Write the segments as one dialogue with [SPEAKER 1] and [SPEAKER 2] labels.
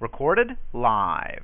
[SPEAKER 1] Recorded live.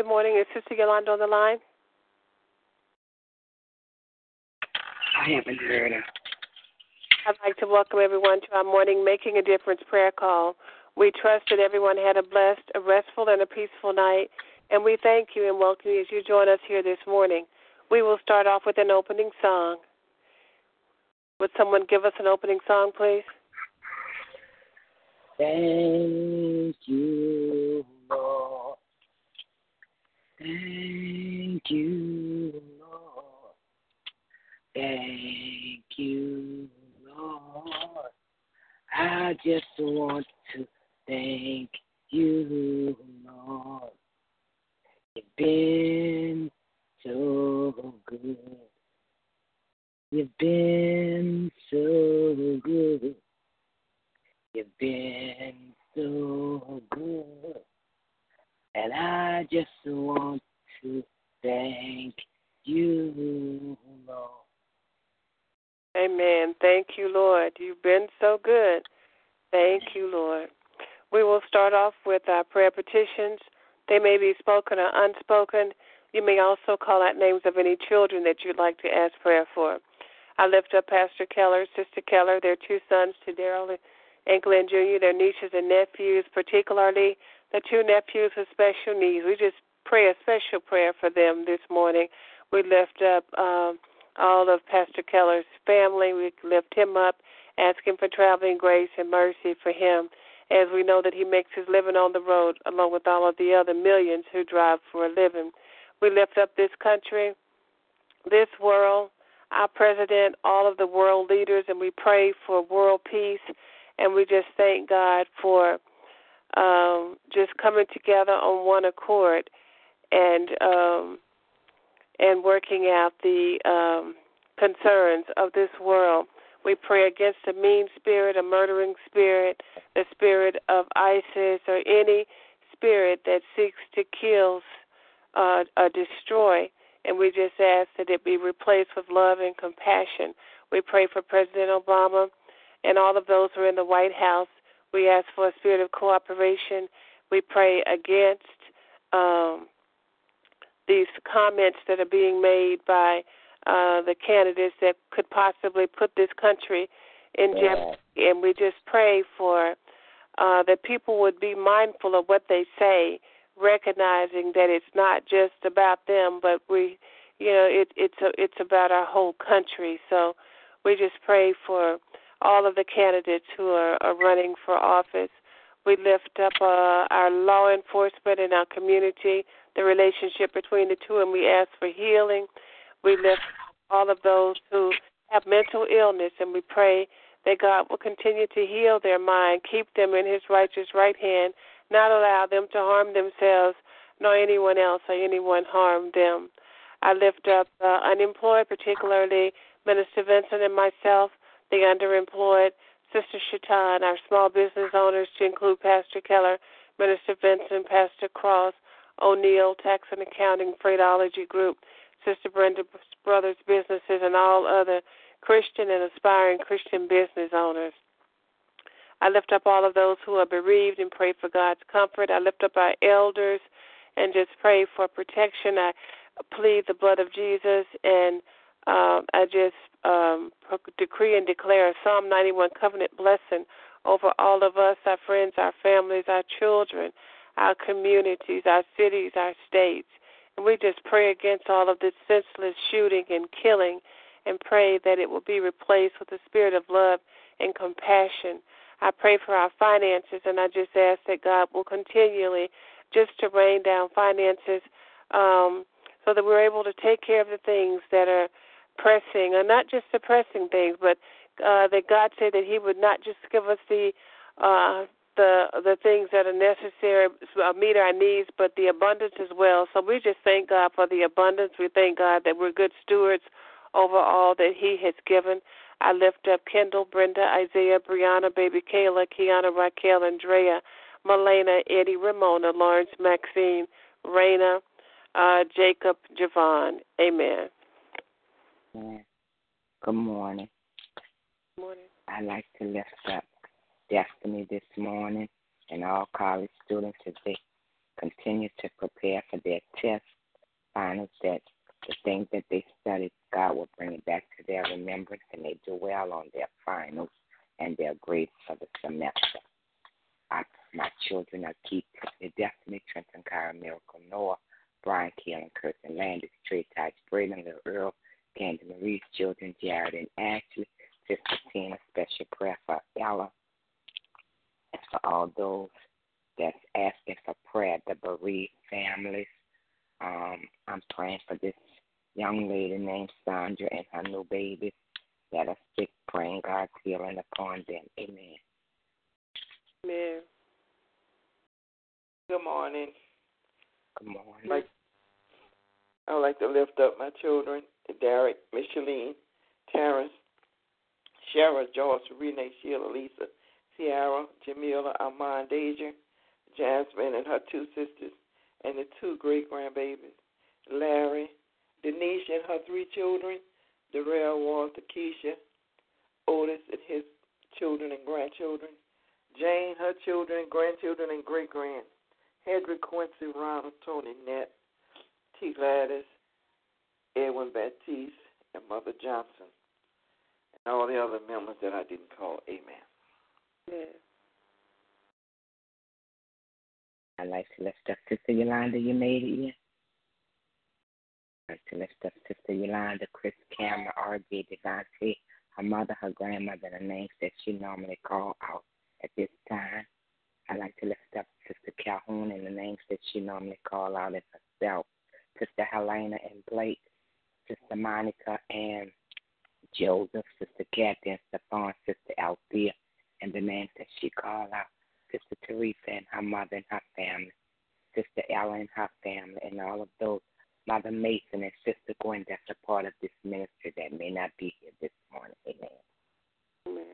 [SPEAKER 2] Good morning. Is Sister Yolanda on the line?
[SPEAKER 3] I haven't heard her.
[SPEAKER 2] I'd like to welcome everyone to our morning Making a Difference prayer call. We trust that everyone had a blessed, a restful, and a peaceful night, and we thank you and welcome you as you join us here this morning. We will start off with an opening song. Would someone give us an opening song, please?
[SPEAKER 3] Thank you, Lord. Thank you, Lord. Thank you, Lord. I just want to thank you, Lord. You've been so good. You've been so good. You've been so I just want to thank you, Lord.
[SPEAKER 2] Amen. Thank you, Lord. You've been so good. Thank you, Lord. We will start off with our prayer petitions. They may be spoken or unspoken. You may also call out names of any children that you'd like to ask prayer for. I lift up Pastor Keller, Sister Keller, their two sons, to Daryl and Glenn Jr., their nieces and nephews, particularly the two nephews with special needs. We just pray a special prayer for them this morning. We lift up um, all of Pastor Keller's family. We lift him up, asking for traveling grace and mercy for him, as we know that he makes his living on the road along with all of the other millions who drive for a living. We lift up this country, this world, our president, all of the world leaders, and we pray for world peace. And we just thank God for um, just coming together on one accord and um, and working out the um, concerns of this world. We pray against a mean spirit, a murdering spirit, the spirit of ISIS, or any spirit that seeks to kill uh, or destroy. And we just ask that it be replaced with love and compassion. We pray for President Obama and all of those who are in the White House. We ask for a spirit of cooperation. We pray against um, these comments that are being made by uh, the candidates that could possibly put this country in jeopardy. And we just pray for uh, that people would be mindful of what they say, recognizing that it's not just about them, but we, you know, it, it's a, it's about our whole country. So we just pray for all of the candidates who are, are running for office. We lift up uh, our law enforcement in our community, the relationship between the two, and we ask for healing. We lift all of those who have mental illness, and we pray that God will continue to heal their mind, keep them in His righteous right hand, not allow them to harm themselves, nor anyone else or anyone harm them. I lift up uh, unemployed, particularly Minister Vincent and myself, the underemployed, Sister Shatan, our small business owners, to include Pastor Keller, Minister Vincent, Pastor Cross, O'Neill, Tax and Accounting, Freightology Group, Sister Brenda Brothers Businesses, and all other Christian and aspiring Christian business owners. I lift up all of those who are bereaved and pray for God's comfort. I lift up our elders and just pray for protection. I plead the blood of Jesus and um, I just um, decree and declare Psalm 91 covenant blessing over all of us, our friends, our families, our children, our communities, our cities, our states. And we just pray against all of this senseless shooting and killing and pray that it will be replaced with the spirit of love and compassion. I pray for our finances, and I just ask that God will continually just to rain down finances um, so that we're able to take care of the things that are pressing, or not just the pressing things, but uh, that God said that He would not just give us the uh, the the things that are necessary, uh, meet our needs, but the abundance as well. So we just thank God for the abundance. We thank God that we're good stewards over all that He has given. I lift up Kendall, Brenda, Isaiah, Brianna, baby Kayla, Kiana, Raquel, Andrea, Melena, Eddie, Ramona, Lawrence, Maxine, Raina, uh, Jacob, Javon. Amen.
[SPEAKER 3] Good morning.
[SPEAKER 2] Good morning.
[SPEAKER 3] I'd like to lift up Destiny this morning and all college students as they continue to prepare for their tests, finals, that the things that they studied, God will bring it back to their remembrance and they do well on their finals and their grades for the semester. I, my children are Keith, Destiny, Trenton, Kyra, Miracle, Noah, Brian, Keelan, Kirsten, Landis, Trey, Taj, Braden, Little Earl, Candy Marie's children, Jared and Ashley, Sister Tina, special prayer for Ella, and for all those that's asking for prayer, the bereaved families. Um, I'm praying for this young lady named Sandra and her new baby that are sick, praying God's healing upon them. Amen.
[SPEAKER 2] Amen.
[SPEAKER 4] Good morning.
[SPEAKER 3] Good morning.
[SPEAKER 4] Like, I would like to lift up my children, Derek, Micheline, Terrence, Shara, Joyce, Renee, Sheila, Lisa, Sierra, Jamila, Armand, Deja, Jasmine and her two sisters, and the two great grandbabies, Larry, Denise and her three children, Darrell, Walter, Keisha, Otis and his children and grandchildren, Jane, her children, grandchildren, and great grand, Hedrick, Quincy, Ronald, Tony, Nett, T. Gladys, Edwin Baptiste, and Mother Johnson, and all the other members that I didn't call. Amen.
[SPEAKER 2] Yes.
[SPEAKER 3] I'd like to lift up Sister Yolanda. You made it yet? I'd like to lift up Sister Yolanda, Chris Cameron, R.J. Devante, her mother, her grandmother, the names that she normally call out at this time. I'd like to lift up Sister Calhoun and the names that she normally call out as herself. Sister Helena and Blake, Sister Monica and Joseph, Sister Kathy and Stephon, Sister Althea, and the names that she call out. Sister Teresa and her mother and her family, Sister Ellen and her family, and all of those, Mother Mason and Sister Gwen that's a part of this ministry that may not be here this morning. Amen.
[SPEAKER 2] Amen.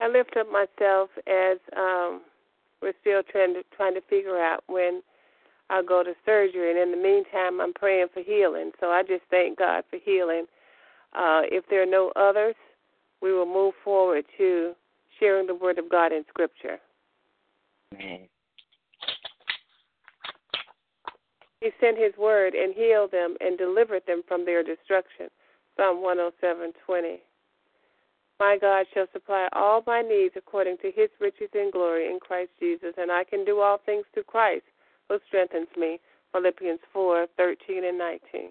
[SPEAKER 2] I lift up myself as um, we're still trying to trying to figure out when I'll go to surgery, and in the meantime, I'm praying for healing. So I just thank God for healing. Uh, if there are no others, we will move forward to sharing the Word of God in Scripture.
[SPEAKER 3] Amen.
[SPEAKER 2] He sent His Word and healed them and delivered them from their destruction. Psalm 107:20. My God shall supply all my needs according to His riches and glory in Christ Jesus, and I can do all things through Christ who strengthens me. Philippians 4:13 and 19.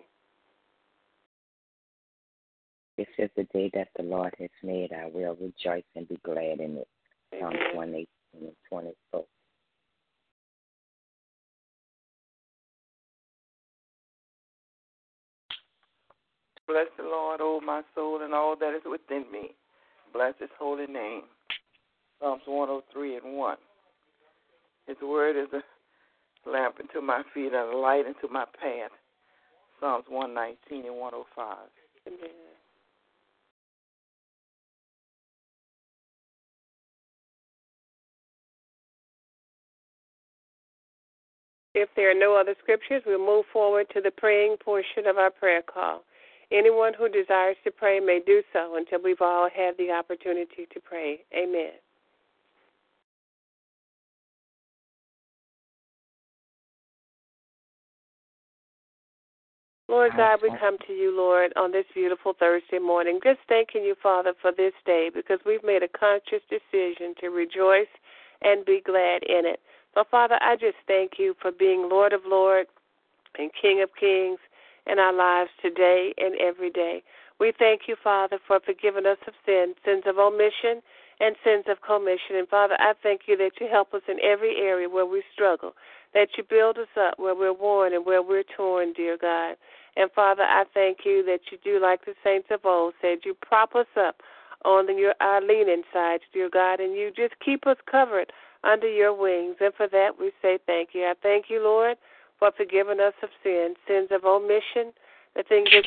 [SPEAKER 3] This is the day that the Lord has made. I will rejoice and be glad in it. Psalms
[SPEAKER 2] Amen.
[SPEAKER 3] 118 and 24.
[SPEAKER 4] Bless the Lord, O my soul, and all that is within me. Bless his holy name. Psalms 103 and 1. His word is a lamp unto my feet and a light unto my path. Psalms 119 and 105.
[SPEAKER 2] Amen. If there are no other scriptures, we'll move forward to the praying portion of our prayer call. Anyone who desires to pray may do so until we've all had the opportunity to pray. Amen. Lord God, we come to you, Lord, on this beautiful Thursday morning, just thanking you, Father, for this day because we've made a conscious decision to rejoice and be glad in it. So, Father, I just thank you for being Lord of Lords and King of Kings in our lives today and every day. We thank you, Father, for forgiving us of sin, sins of omission and sins of commission. And Father, I thank you that you help us in every area where we struggle, that you build us up where we're worn and where we're torn, dear God. And Father, I thank you that you do like the saints of old said, you prop us up on your our leaning sides, dear God, and you just keep us covered under your wings. And for that we say thank you. I thank you, Lord, for forgiving us of sin, sins of omission, the things that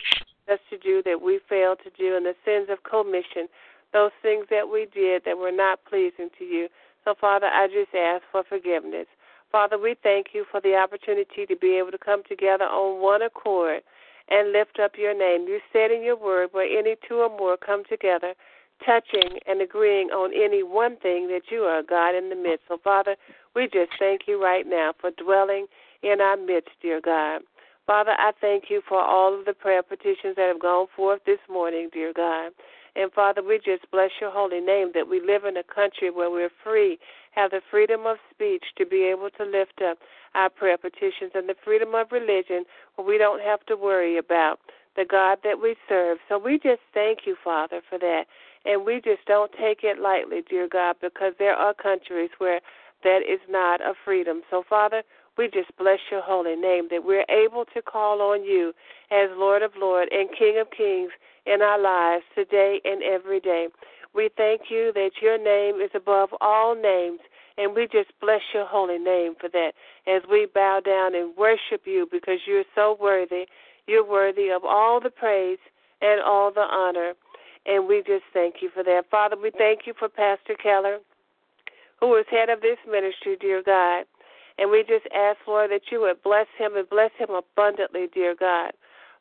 [SPEAKER 2] us to do that we failed to do, and the sins of commission, those things that we did that were not pleasing to you. So, Father, I just ask for forgiveness. Father, we thank you for the opportunity to be able to come together on one accord and lift up your name. You said in your word, where any two or more come together, touching and agreeing on any one thing, that you are God in the midst. So, Father, we just thank you right now for dwelling in our midst, dear God. Father, I thank you for all of the prayer petitions that have gone forth this morning, dear God. And Father, we just bless your holy name that we live in a country where we're free, have the freedom of speech to be able to lift up our prayer petitions and the freedom of religion where we don't have to worry about the God that we serve. So we just thank you, Father, for that. And we just don't take it lightly, dear God, because there are countries where that is not a freedom. So, Father, we just bless your holy name that we're able to call on you as Lord of Lords and King of Kings in our lives today and every day. We thank you that your name is above all names, and we just bless your holy name for that as we bow down and worship you because you're so worthy. You're worthy of all the praise and all the honor. And we just thank you for that. Father, we thank you for Pastor Keller, who is head of this ministry, dear God. And we just ask, Lord, that you would bless him and bless him abundantly, dear God.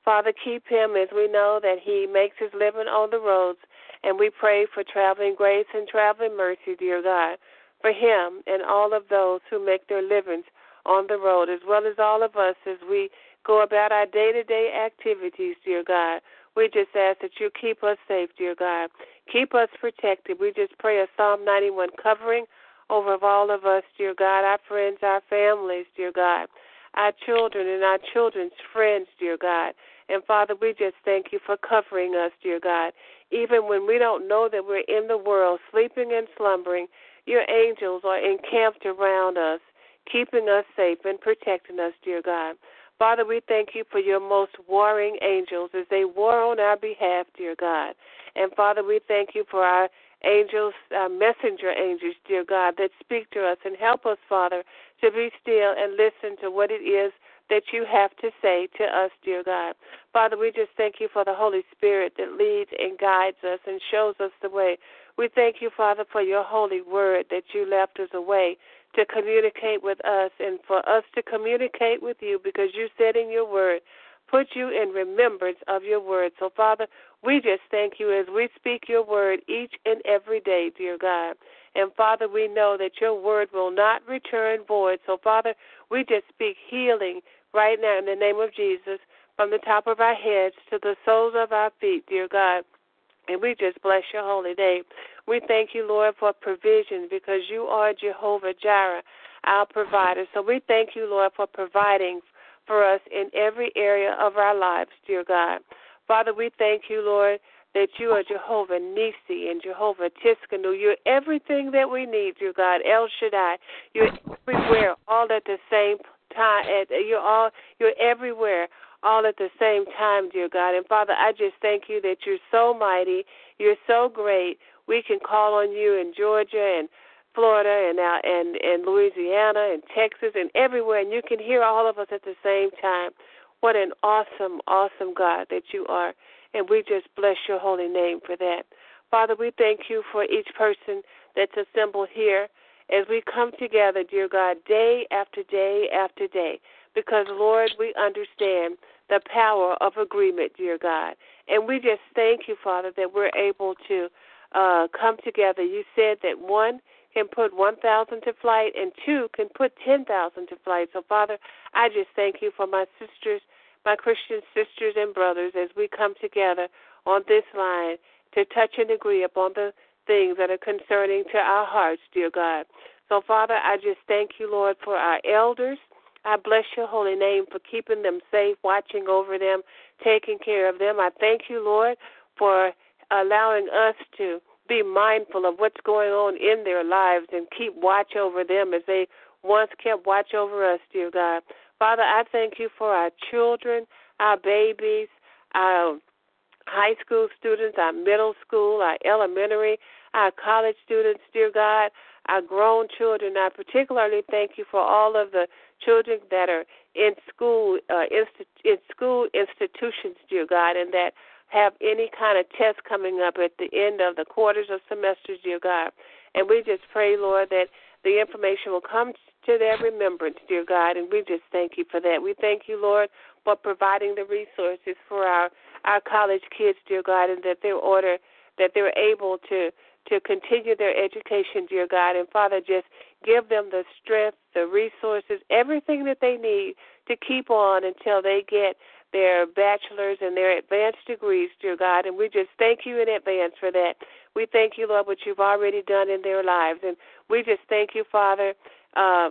[SPEAKER 2] Father, keep him as we know that he makes his living on the roads. And we pray for traveling grace and traveling mercy, dear God, for him and all of those who make their livings on the road, as well as all of us as we go about our day to day activities, dear God. We just ask that you keep us safe, dear God. Keep us protected. We just pray a Psalm 91 covering over all of us, dear God, our friends, our families, dear God, our children and our children's friends, dear God. And Father, we just thank you for covering us, dear God. Even when we don't know that we're in the world, sleeping and slumbering, your angels are encamped around us, keeping us safe and protecting us, dear God. Father, we thank you for your most warring angels as they war on our behalf, dear God. And Father, we thank you for our angels, our messenger angels, dear God, that speak to us and help us, Father, to be still and listen to what it is that you have to say to us, dear God. Father, we just thank you for the Holy Spirit that leads and guides us and shows us the way. We thank you, Father, for your holy word that you left us away to communicate with us and for us to communicate with you because you said in your word, put you in remembrance of your word. So, Father, we just thank you as we speak your word each and every day, dear God. And Father, we know that your word will not return void. So, Father, we just speak healing right now in the name of Jesus from the top of our heads to the soles of our feet, dear God. And we just bless your holy name. We thank you, Lord, for provision because you are Jehovah Jireh, our provider. So we thank you, Lord, for providing for us in every area of our lives, dear God. Father, we thank you, Lord, that you are Jehovah Nisi and Jehovah Tsidkenu. You're everything that we need, dear God. El Shaddai. You're everywhere, all at the same time. You're all. You're everywhere, all at the same time, dear God. And Father, I just thank you that you're so mighty. You're so great we can call on you in Georgia and Florida and out and and Louisiana and Texas and everywhere, and you can hear all of us at the same time. What an awesome, awesome God that you are, and we just bless your holy name for that. Father, we thank you for each person that's assembled here as we come together, dear God, day after day after day, because Lord, we understand the power of agreement, dear God, and we just thank you, Father, that we're able to uh, come together. You said that one can put 1,000 to flight and two can put 10,000 to flight. So, Father, I just thank you for my sisters, my Christian sisters and brothers, as we come together on this line to touch and agree upon the things that are concerning to our hearts, dear God. So, Father, I just thank you, Lord, for our elders. I bless your holy name for keeping them safe, watching over them, taking care of them. I thank you, Lord, for allowing us to be mindful of what's going on in their lives and keep watch over them as they once kept watch over us, dear God. Father, I thank you for our children, our babies, our high school students, our middle school, our elementary, our college students, dear God, our grown children. I particularly thank you for all of the children that are in school, uh, inst- in school institutions, dear God, and that have any kind of test coming up at the end of the quarters or semesters, dear God. And we just pray, Lord, that the information will come to their remembrance, dear God, and we just thank you for that. We thank you, Lord, for providing the resources for our our college kids, dear God, and that they're order that they're able to to continue their education, dear God, and Father, just give them the strength, the resources, everything that they need to keep on until they get their bachelor's and their advanced degrees, dear God, and we just thank you in advance for that. We thank you, Lord, what you've already done in their lives, and we just thank you, Father, uh,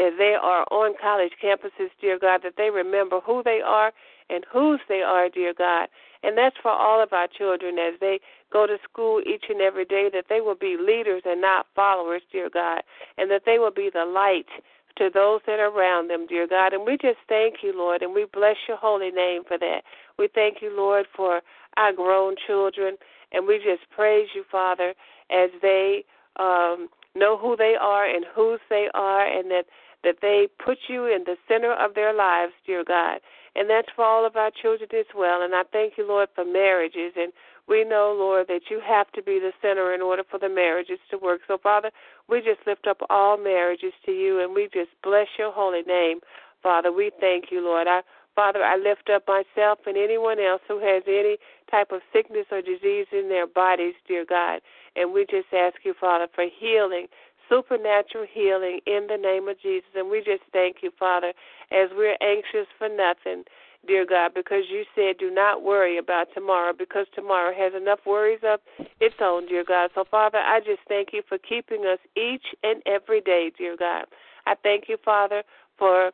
[SPEAKER 2] as they are on college campuses, dear God, that they remember who they are and whose they are, dear God. And that's for all of our children as they go to school each and every day, that they will be leaders and not followers, dear God, and that they will be the light to those that are around them, dear God. And we just thank you, Lord, and we bless your holy name for that. We thank you, Lord, for our grown children, and we just praise you, Father, as they um, know who they are and whose they are, and that that they put you in the center of their lives, dear God. And that's for all of our children as well. And I thank you, Lord, for marriages. And we know, Lord, that you have to be the center in order for the marriages to work. So, Father, we just lift up all marriages to you and we just bless your holy name. Father, we thank you, Lord. I Father, I lift up myself and anyone else who has any type of sickness or disease in their bodies, dear God. And we just ask you, Father, for healing, supernatural healing in the name of Jesus. And we just thank you, Father, as we're anxious for nothing, dear God, because you said do not worry about tomorrow because tomorrow has enough worries of its own, dear God. So, Father, I just thank you for keeping us each and every day, dear God. I thank you, Father, for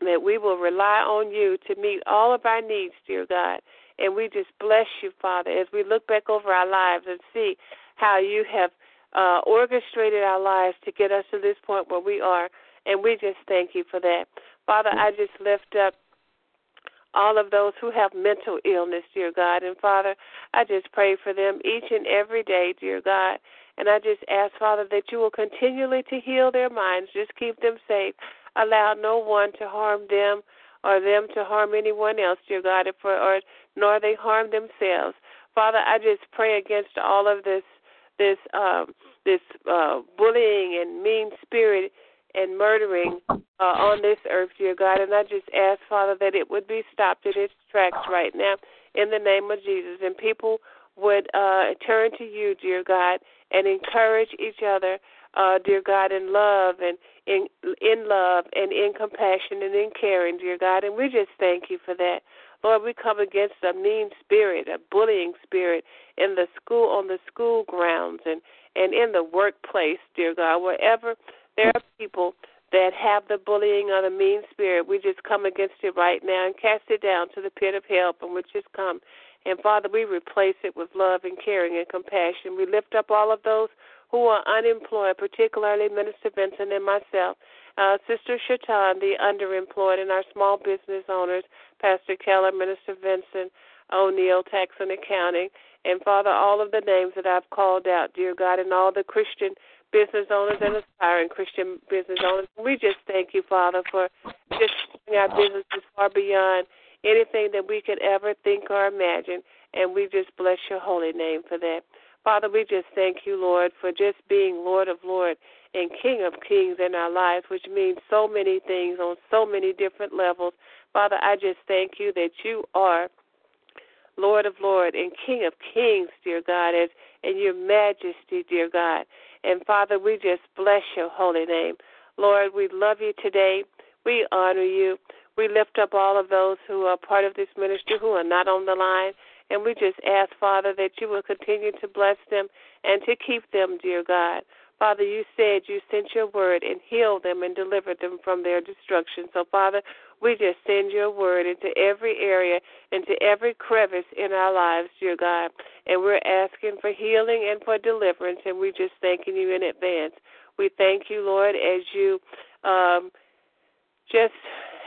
[SPEAKER 2] that we will rely on you to meet all of our needs, dear God. And we just bless you, Father, as we look back over our lives and see how you have uh, orchestrated our lives to get us to this point where we are. And we just thank you for that. Father, I just lift up all of those who have mental illness, dear God. And Father, I just pray for them each and every day, dear God. And I just ask, Father, that you will continually to heal their minds, just keep them safe allow no one to harm them or them to harm anyone else, dear God, for, or nor they harm themselves. Father, I just pray against all of this this um, this uh, bullying and mean spirit and murdering uh, on this earth, dear God. And I just ask, Father, that it would be stopped in its tracks right now in the name of Jesus. And people would uh, turn to you, dear God, and encourage each other, uh, dear God, in love and in in love and in compassion and in caring, dear God. And we just thank you for that. Lord, we come against a mean spirit, a bullying spirit in the school on the school grounds and and in the workplace, dear God, wherever there are people that have the bullying or the mean spirit, we just come against it right now and cast it down to the pit of hell from which it's come. And Father, we replace it with love and caring and compassion. We lift up all of those who are unemployed, particularly Minister Vincent and myself, uh, Sister Shatan, the underemployed, and our small business owners, Pastor Keller, Minister Vincent, O'Neill, Tax and Accounting, and Father, all of the names that I've called out, dear God, and all the Christian business owners and aspiring Christian business owners. We just thank you, Father, for just taking our businesses far beyond anything that we could ever think or imagine, and we just bless your holy name for that. Father, we just thank you, Lord, for just being Lord of Lords and King of Kings in our lives, which means so many things on so many different levels. Father, I just thank you that you are Lord of Lords and King of Kings, dear God, in your majesty, dear God. And Father, we just bless your holy name. Lord, we love you today. We honor you. We lift up all of those who are part of this ministry who are not on the line. And we just ask, Father, that you will continue to bless them and to keep them, dear God. Father, you said you sent your word and healed them and delivered them from their destruction. So, Father, we just send your word into every area, into every crevice in our lives, dear God. And we're asking for healing and for deliverance, and we're just thanking you in advance. We thank you, Lord, as you um, just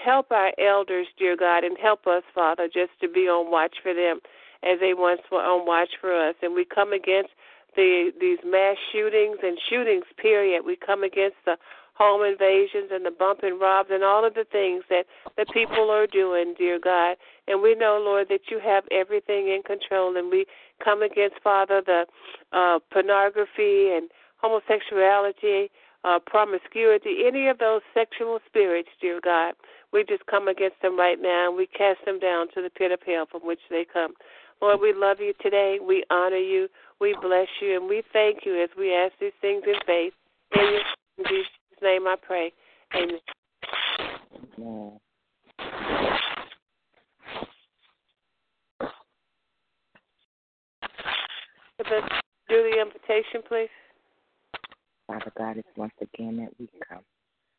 [SPEAKER 2] help our elders, dear God, and help us, Father, just to be on watch for them as they once were on watch for us. And we come against the these mass shootings and shootings period. We come against the home invasions and the bump and robs and all of the things that the people are doing, dear God. And we know, Lord, that you have everything in control. And we come against, Father, the uh, pornography and homosexuality, uh, promiscuity, any of those sexual spirits, dear God. We just come against them right now and we cast them down to the pit of hell from which they come. Lord, we love you today. We honor you. We bless you. And we thank you as we ask these things in faith. In Jesus' name I pray. Amen. Amen. Do the invitation, please.
[SPEAKER 3] Father God, it's once again that we come.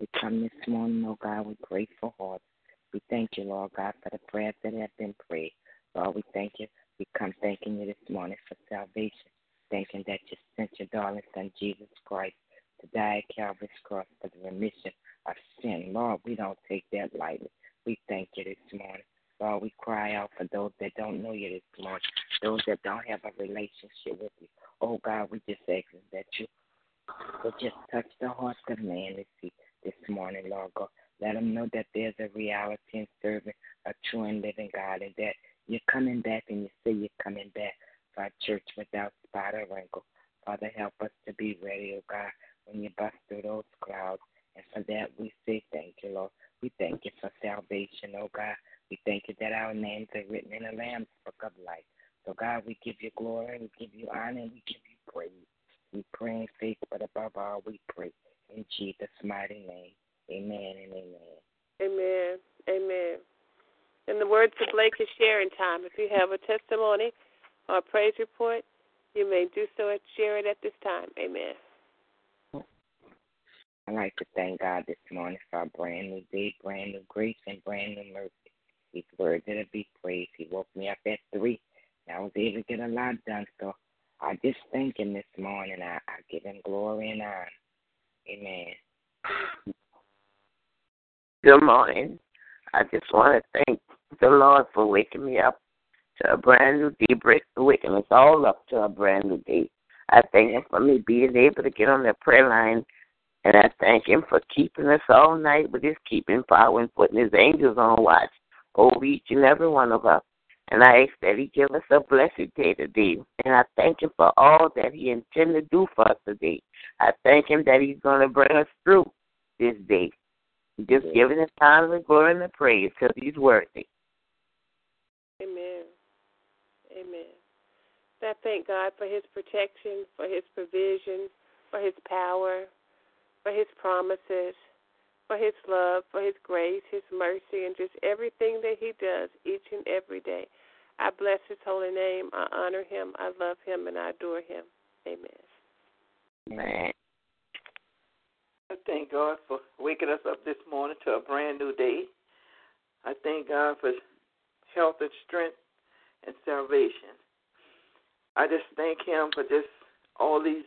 [SPEAKER 3] We come this morning, oh God, with grateful hearts. We thank you, Lord God, for the prayers that have been prayed. Lord, we thank you we come thanking you this morning for salvation, thanking that you sent your darling son Jesus Christ to die at Calvary's cross for the remission of sin. Lord, we don't take that lightly. We thank you this morning. Lord, we cry out for those that don't know you this morning, those that don't have a relationship with you. Oh God, we just ask that you will just touch the hearts of man this, this morning, Lord God. Let them know that there's a reality in serving a true and living God and that you're coming back and you say you're coming back for a church without spot or wrinkle. Father, help us to be ready, oh God, when you bust through those clouds. And for that, we say thank you, Lord. We thank you for salvation, oh God. We thank you that our names are written in the Lamb's book of life. So, God, we give you glory, we give you honor, and we give you praise. We pray in faith, but above all, we pray in Jesus' mighty name. Amen and amen.
[SPEAKER 2] Amen. Amen. In the words of Blake is sharing time. If you have a testimony or a praise report, you may do so and share it at this time. Amen.
[SPEAKER 3] I'd like to thank God this morning for a brand new day, brand new grace, and brand new mercy. He's worthy to be praised. He woke me up at 3, and I was able to get a lot done. So I just thank Him this morning. I, I give Him glory and honor. Amen.
[SPEAKER 5] Good morning. I just want to thank the Lord for waking me up to a brand new day, break, waking us all up to a brand new day. I thank Him for me being able to get on the prayer line, and I thank Him for keeping us all night with His keeping power and putting His angels on watch over each and every one of us. And I ask that He give us a blessed day today. And I thank Him for all that He intended to do for us today. I thank Him that He's going to bring us through this day. Just giving Him honor and glory and the praise because He's worthy.
[SPEAKER 2] Amen. Amen. I thank God for His protection, for His provision, for His power, for His promises, for His love, for His grace, His mercy, and just everything that He does each and every day. I bless His holy name. I honor Him. I love Him, and I adore Him. Amen.
[SPEAKER 5] Amen.
[SPEAKER 4] I thank God for waking us up this morning to a brand new day. I thank God for health and strength and salvation. I just thank Him for just all these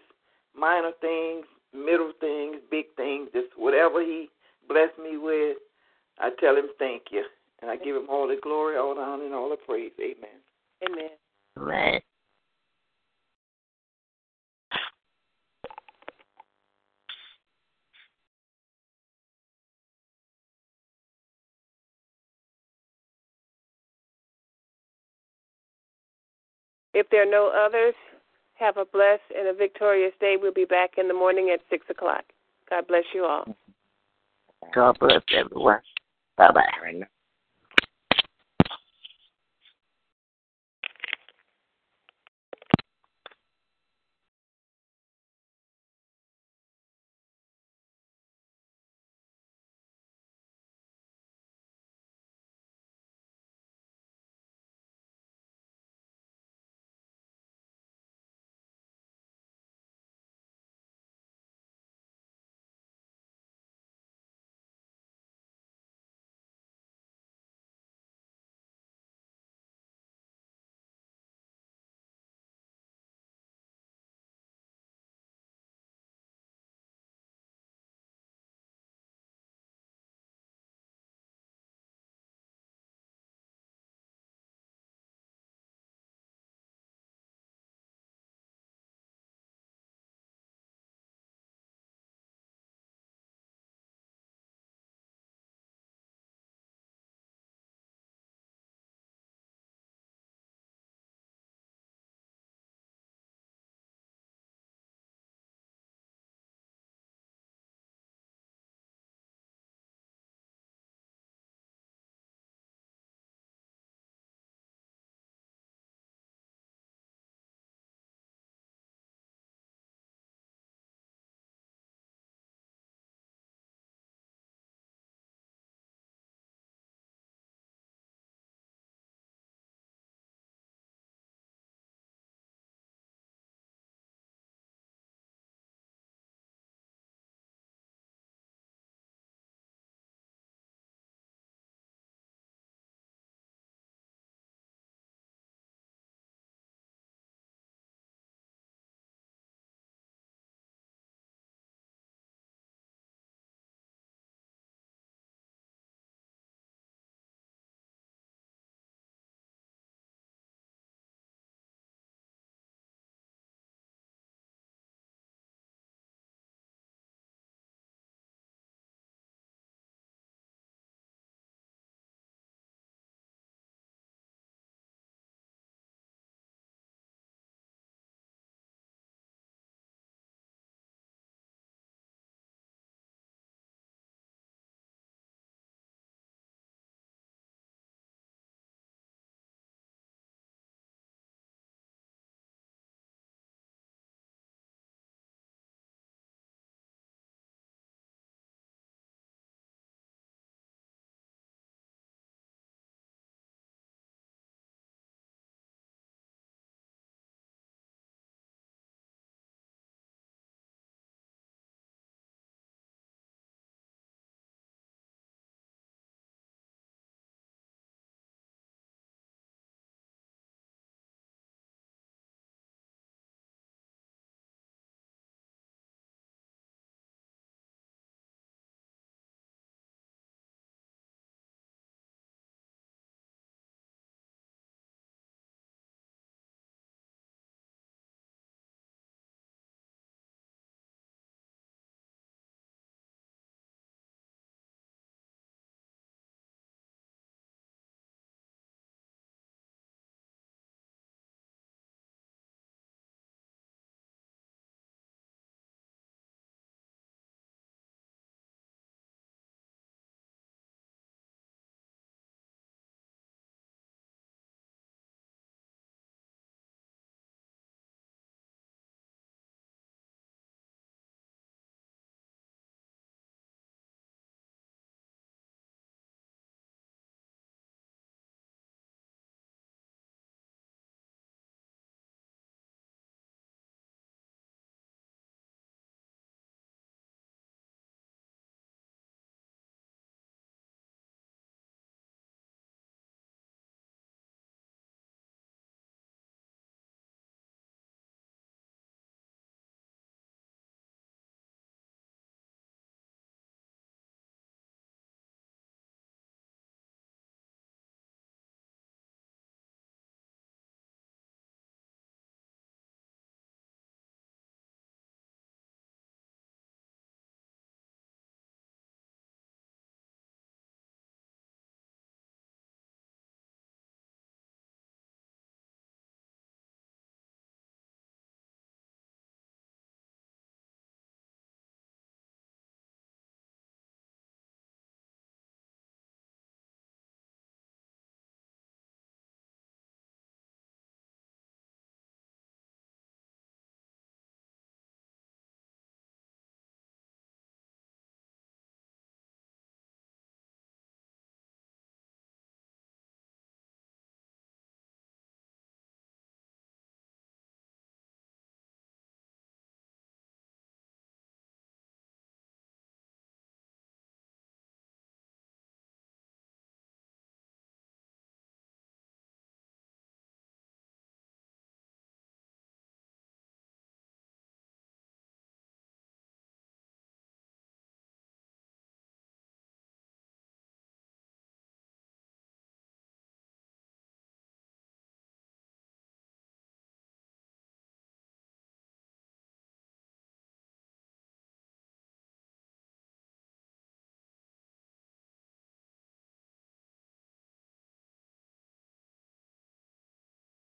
[SPEAKER 4] minor things, middle things, big things, just whatever He blessed me with. I tell Him thank you. And I give Him all the glory, all the honor, and all the praise. Amen.
[SPEAKER 2] Amen.
[SPEAKER 5] Amen.
[SPEAKER 2] If there are no others, have a blessed and a victorious day. We'll be back in the morning at 6 o'clock. God bless you all.
[SPEAKER 5] God bless everyone. Bye bye.